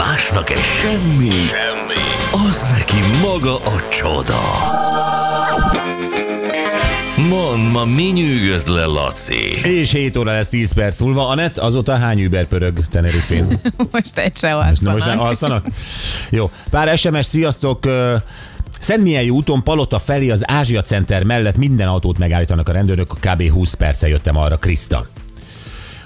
Másnak egy semmi, semmi, az neki maga a csoda. Mond, ma mi nyűgöz le, Laci? És 7 óra lesz 10 perc múlva. Anett, azóta hány Uber pörög Tenerifén? Most egy se Na most nem alszanak? Jó. Pár SMS, sziasztok! Szentmihelyi úton Palota felé az Ázsia Center mellett minden autót megállítanak a rendőrök, kb. 20 perce jöttem arra, Kriszta.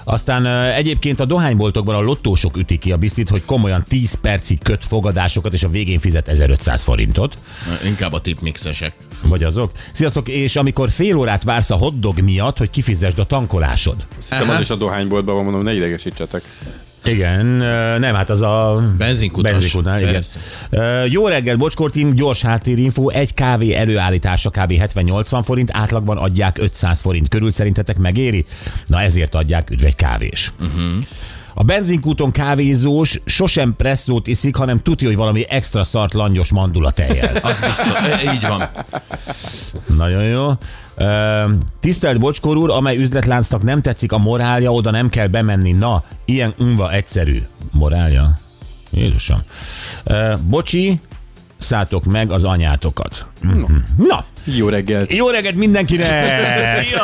Aztán egyébként a dohányboltokban a lottósok ütik ki a biztit, hogy komolyan 10 percig köt fogadásokat, és a végén fizet 1500 forintot. Inkább a tipmixesek. Vagy azok. Sziasztok, és amikor fél órát vársz a hotdog miatt, hogy kifizesd a tankolásod. Szerintem az is a dohányboltban van, mondom, ne idegesítsetek. Igen, nem, hát az a Benzinkutas. benzinkutnál, igen. Jó reggel, Bocskor team, gyors háttérinfo, egy kávé előállítása kb. 70-80 forint, átlagban adják 500 forint körül, szerintetek megéri? Na ezért adják, üdv egy kávés. Uh-huh. A benzinkúton kávézós sosem presszót iszik, hanem tudja, hogy valami extra szart langyos mandula tejjel. Az biztos. E, Így van. Nagyon jó. Tisztelt Bocskor úr, amely üzletláncnak nem tetszik a morálja, oda nem kell bemenni. Na, ilyen unva egyszerű. Morálja? Jézusom. Bocsi, szálltok meg az anyátokat. Mhm. Na, Jó reggelt. jó reggelt mindenkinek! Szia!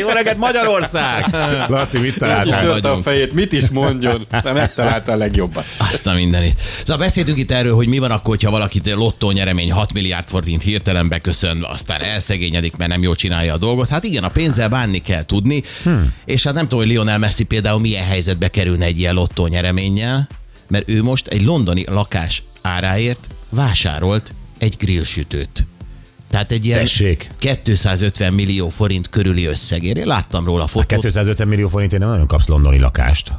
Jó reggelt Magyarország! Laci, mit találtál? A fejét, mit is mondjon, de megtalálta a legjobbat. Azt a mindenit. Szóval beszéltünk itt erről, hogy mi van akkor, hogyha valakit lottó nyeremény 6 milliárd forint hirtelen beköszön, aztán elszegényedik, mert nem jól csinálja a dolgot. Hát igen, a pénzzel bánni kell tudni, hmm. és hát nem tudom, hogy Lionel Messi például milyen helyzetbe kerülne egy ilyen lottó nyereménnyel, mert ő most egy londoni lakás áráért vásárolt egy grillsütőt. Tehát egy ilyen Tessék. 250 millió forint körüli összegért. Én láttam róla a fotót. 250 millió forintért nem nagyon kapsz londoni lakást.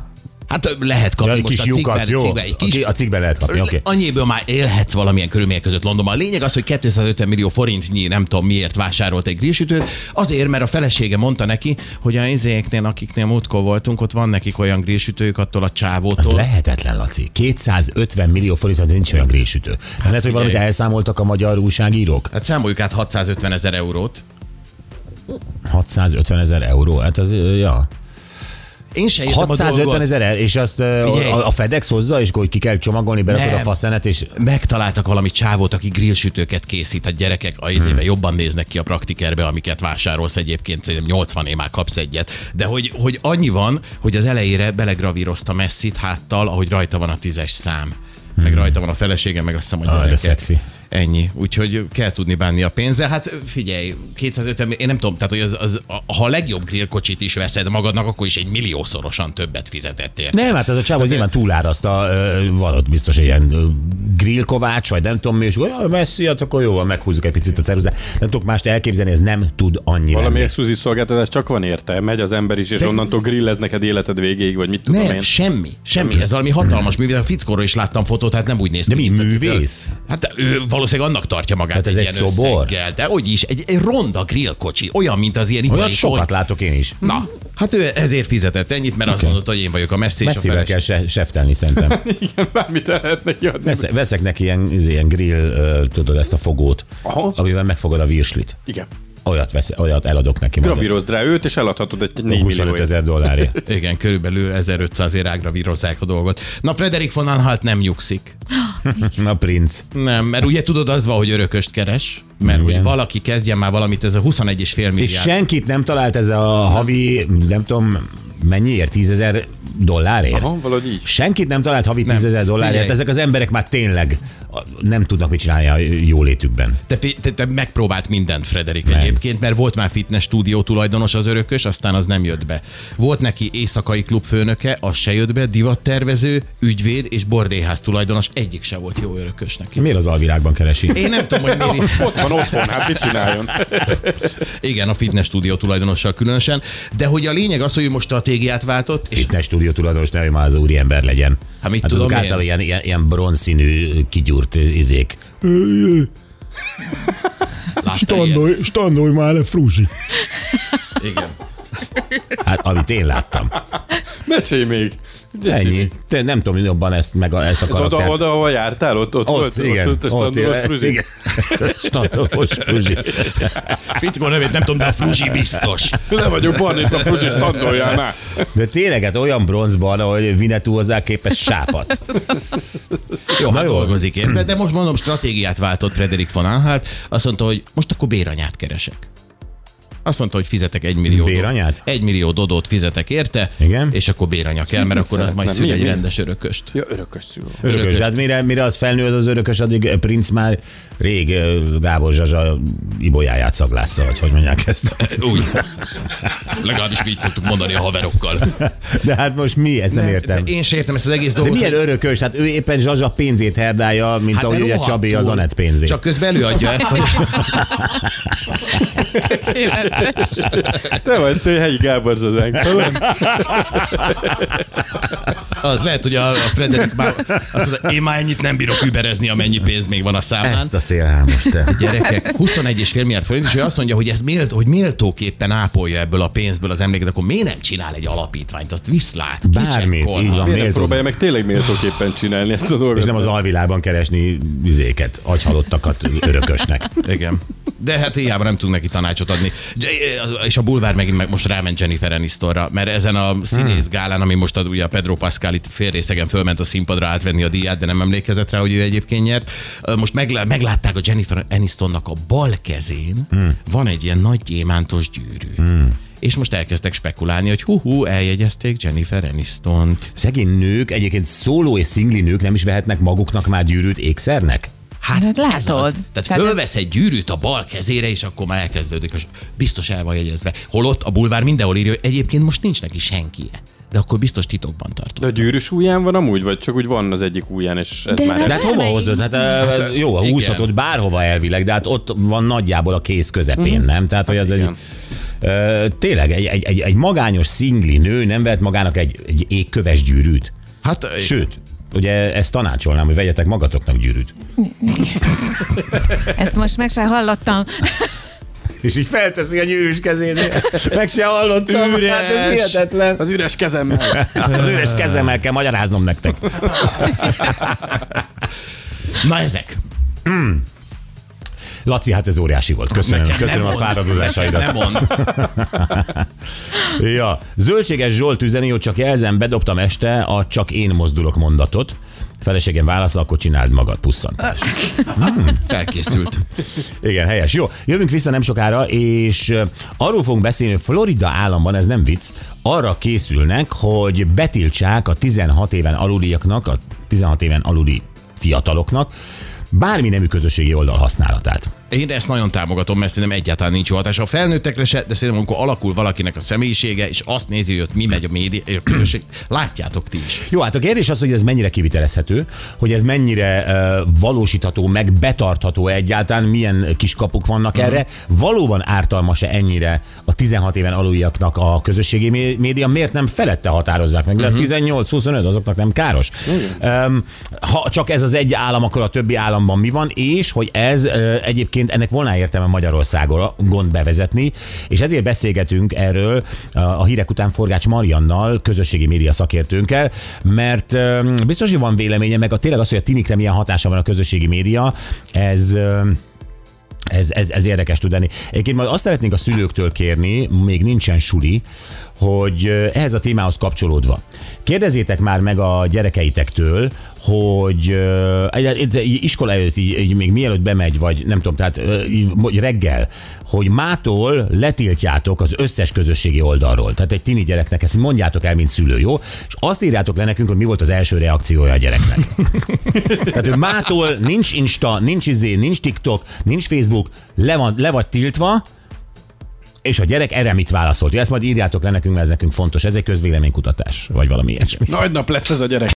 Hát lehet kapni Ja, egy most kis a lyukat, cikkben, jó. cikkben, egy kis, A cikkben lehet kapni, oké. Annyiból már élhetsz valamilyen körülmények között Londonban. A lényeg az, hogy 250 millió forintnyi, nem tudom miért vásárolt egy grillsütőt. Azért, mert a felesége mondta neki, hogy a izéknél, akiknél múltkor voltunk, ott van nekik olyan grillsütők attól a Az csávótól. lehetetlen, Laci. 250 millió forint, nincs olyan grillsütő. Hát lehet, hogy valamit elszámoltak a magyar újságírók? Hát számoljuk át 650 ezer eurót. 650 ezer euró, hát az, ja. Én se értem a 650 dolgot. ezer, és azt Figyelj. a, a FedEx hozza, és akkor ki kell csomagolni, berakod a faszenet, és Megtaláltak valami csávót, aki grillsütőket készít. A gyerekek a izébe Hmm. jobban néznek ki a praktikerbe, amiket vásárolsz egyébként, szerintem 80 év már kapsz egyet. De hogy, hogy annyi van, hogy az elejére belegravírozta messzit háttal, ahogy rajta van a tízes szám. Meg rajta van a felesége, meg azt hiszem, hogy Hmm. Ah, de szexi. Ennyi. Úgyhogy kell tudni bánni a pénzzel. Hát figyelj, 250, én nem tudom, tehát hogy az, az, ha a legjobb grillkocsit is veszed magadnak, akkor is egy milliószorosan többet fizetettél. nem, hát az a csávó az nyilván túlárazta, ö, valott biztos ilyen grillkovács, vagy nem tudom mi, és olyan messzi, hát akkor jó, meghúzzuk egy picit a ceruzát. Nem tudok mást elképzelni, ez nem tud annyi Valami exkluzív szolgáltatás csak van érte. Megy az ember is, és onnantól grillez neked életed végéig, vagy mit tudom Nem, én. semmi, semmi. Ez valami hatalmas művész. A fickóról is láttam fotót, hát nem úgy néz ki. De mi, művész? Hát ő valószínűleg annak tartja magát Hát ez egy ilyen szobor? összeggel, De hogy is, egy, egy ronda grillkocsi, olyan, mint az ilyen Olyat ipari sokat látok én is. Na, hát ő ezért fizetett ennyit, mert azt mondott, hogy én vagyok a messzi és a Messzivel kell se, seftelni szerintem. Igen, bármit el lehet neki adni. Veszek, veszek neki ilyen, ilyen grill, tudod, ezt a fogót, Aha. amivel megfogod a virslit. Igen. Olyat, vesz, olyat eladok neki. Gravírozd rá őt, és eladhatod egy 4 25 millió ezer dollárért. Igen, körülbelül 1500 ér ágra vírozzák a dolgot. Na, Frederik von Anhalt nem nyugszik. Na, princ. Nem, mert ugye tudod, az van, hogy örököst keres, mert Igen. hogy valaki kezdjen már valamit, ez a 21,5 És milliárd. senkit nem talált ez a havi, nem tudom, mennyiért? 10 ezer dollárért? Aha, valahogy így. Senkit nem talált havi 10 ezer dollárért. Ezek az emberek már tényleg nem tudnak mit csinálni a jólétükben. Te, te, te megpróbált mindent, Frederik egyébként, mert volt már fitness stúdió tulajdonos az örökös, aztán az nem jött be. Volt neki éjszakai klub főnöke, az se jött be, divattervező, ügyvéd és bordéház tulajdonos, egyik se volt jó örökös neki. Miért az alvilágban keresi? Én nem tudom, hogy miért. Ott van otthon, hát mit csináljon? Igen, a fitness stúdió tulajdonossal különösen. De hogy a lényeg az, hogy ő most stratégiát váltott, és Fitness stúdió tulajdonos, ne, hogy már az úri ember legyen. Hát mit hát tudom én? általában ilyen, ilyen, ilyen bronzszínű, kigyúrt izék. ilyet? standolj már le, frúzsi. Igen. Hát, amit én láttam. Mesélj még. Ennyi. Te nem tudom jobban ezt, meg a, ezt a Ez oda, karaktert. oda, ahol jártál, ott, ott, Ott, volt, igen, ott, ott, ott, ott, ott, igen, Fruzsi. Fickó nevét nem tudom, de a Fruzsi biztos. Le vagyok van itt a Fruzsi standoljánál. De tényleg, hát olyan bronzban, hogy Vinetú hozzá képes sápat. Jó, Na hát jó. dolgozik érte, de most mondom, stratégiát váltott Frederik von Anhalt. Azt mondta, hogy most akkor béranyát keresek. Azt mondta, hogy fizetek egy millió Béranyát? Egy millió dodót fizetek érte, Igen. és akkor béranya kell, mert akkor az majd Nem, szül egy rendes örököst. Ja, örökös szülő. Örökös. Örökös. Hát mire, mire az felnő az, az örökös, addig Prince már rég Gábor Zsazsa ibolyáját szaglásza, vagy hogy mondják ezt. Úgy. Legalábbis mi így szoktuk mondani a haverokkal. De hát most mi? Ezt nem értem. Én se értem ezt az egész De dolgot. milyen örökös? Hát ő éppen Zsazsa pénzét herdálja, mint Hát ahogy de ugye. Csabi az Anett pénzét. Csak közben előadja ezt, hogy Te vagy, te helyi Gábor Zsazsánk. az lehet, hogy a, a Frederik már azt mondta, én már ennyit nem bírok überezni, amennyi pénz még van a számlán. Ezt a szélhámos te. Gyerekek, 21,5 milliárd forint, és ő azt mondja, hogy ez mélt, hogy méltóképpen ápolja ebből a pénzből az emléket, akkor miért nem csinál egy alapítványt, azt viszlát, Bármit, így van. Miért Méltó. próbálja meg tényleg méltóképpen csinálni ezt a dolgot? És nem az alvilágban keresni vizéket, agyhalottakat örökösnek. Igen. De hát hiába nem tudunk neki tanácsot adni. És a bulvár megint meg most ráment Jennifer Anistonra, mert ezen a színész gálán, ami most ad, ugye a Pedro Pascal itt félrészegen fölment a színpadra átvenni a díját, de nem emlékezett rá, hogy ő egyébként nyert. Most meglá- meglátták a Jennifer Anistonnak a bal kezén, van egy ilyen nagy gyémántos gyűrű. És most elkezdtek spekulálni, hogy hú-hú, eljegyezték Jennifer Aniston. Szegény nők, egyébként szóló és szingli nők nem is vehetnek maguknak már gyűrűt ékszernek? Hát Hát látod. ez az. Tehát Tehát ez- fölvesz egy gyűrűt a bal kezére, és akkor már elkezdődik, és biztos el van jegyezve. Holott a bulvár mindenhol írja, hogy egyébként most nincs neki senkie. De akkor biztos titokban tartó. De a gyűrűs ujján van amúgy, vagy csak úgy van az egyik ujján, és ez De már De hát hova hozod? Hát, hát jó, igen. húzhatod bárhova elvileg, de hát ott van nagyjából a kéz közepén, nem? Tehát, hogy ez egy, igen. ö, tényleg egy, egy, egy, egy magányos szingli nő nem vehet magának egy, egy égköves gyűrűt. Hát, Sőt, ugye ezt tanácsolnám, hogy vegyetek magatoknak gyűrűt. Ezt most meg sem hallottam. És így felteszi a gyűrűs kezét. Meg se hallottam. Üres. Hát ez hihetetlen. Az üres kezemmel. Az üres kezemmel kell magyaráznom nektek. na ezek. Laci, hát ez óriási volt. Köszönöm, Nekem köszönöm a mond. fáradozásaidat. Nem mond. Ja, Zöldséges Zsolt üzeni, hogy csak jelzem, bedobtam este a csak én mozdulok mondatot. Feleségem válasz, akkor csináld magad, pusszantás. Felkészült. Igen, helyes. Jó, jövünk vissza nem sokára, és arról fogunk beszélni, hogy Florida államban, ez nem vicc, arra készülnek, hogy betiltsák a 16 éven aluliaknak, a 16 éven aluli fiataloknak bármi nemű közösségi oldal használatát. Én ezt nagyon támogatom, mert szerintem egyáltalán nincs jó hatása. A felnőttekre se, de szerintem amikor alakul valakinek a személyisége, és azt nézi, hogy ott mi megy a média, a közösség, látjátok ti is. Jó, hát a kérdés az, hogy ez mennyire kivitelezhető, hogy ez mennyire uh, valósítható, meg betartható egyáltalán, milyen kiskapuk vannak uh-huh. erre. Valóban ártalmas-e ennyire a 16 éven aluliaknak a közösségi mé- média? Miért nem felette határozzák meg? Uh-huh. 18-25 azoknak nem káros. Uh-huh. Um, ha csak ez az egy állam, akkor a többi államban mi van, és hogy ez uh, egyébként ennek volna értelme Magyarországon gond bevezetni, és ezért beszélgetünk erről a hírek után Forgács Mariannal, közösségi média szakértőnkkel, mert biztos, hogy van véleménye, meg a tényleg az, hogy a tinikre milyen hatása van a közösségi média, ez ez, ez, ez érdekes tudni. Egyébként majd azt szeretnénk a szülőktől kérni, még nincsen suli, hogy ehhez a témához kapcsolódva. Kérdezzétek már meg a gyerekeitektől, hogy egy iskola előtt, így, így még mielőtt bemegy, vagy nem tudom, tehát vagy reggel, hogy mától letiltjátok az összes közösségi oldalról. Tehát egy tini gyereknek ezt mondjátok el, mint szülő, jó? És azt írjátok le nekünk, hogy mi volt az első reakciója a gyereknek. Tehát ő mától nincs Insta, nincs izé, nincs TikTok, nincs Facebook, le, van, le vagy tiltva, és a gyerek erre mit válaszolt? Ezt majd írjátok le nekünk, mert ez nekünk fontos. Ez egy közvéleménykutatás, vagy valami ilyesmi. Nagy nap lesz ez a gyerek.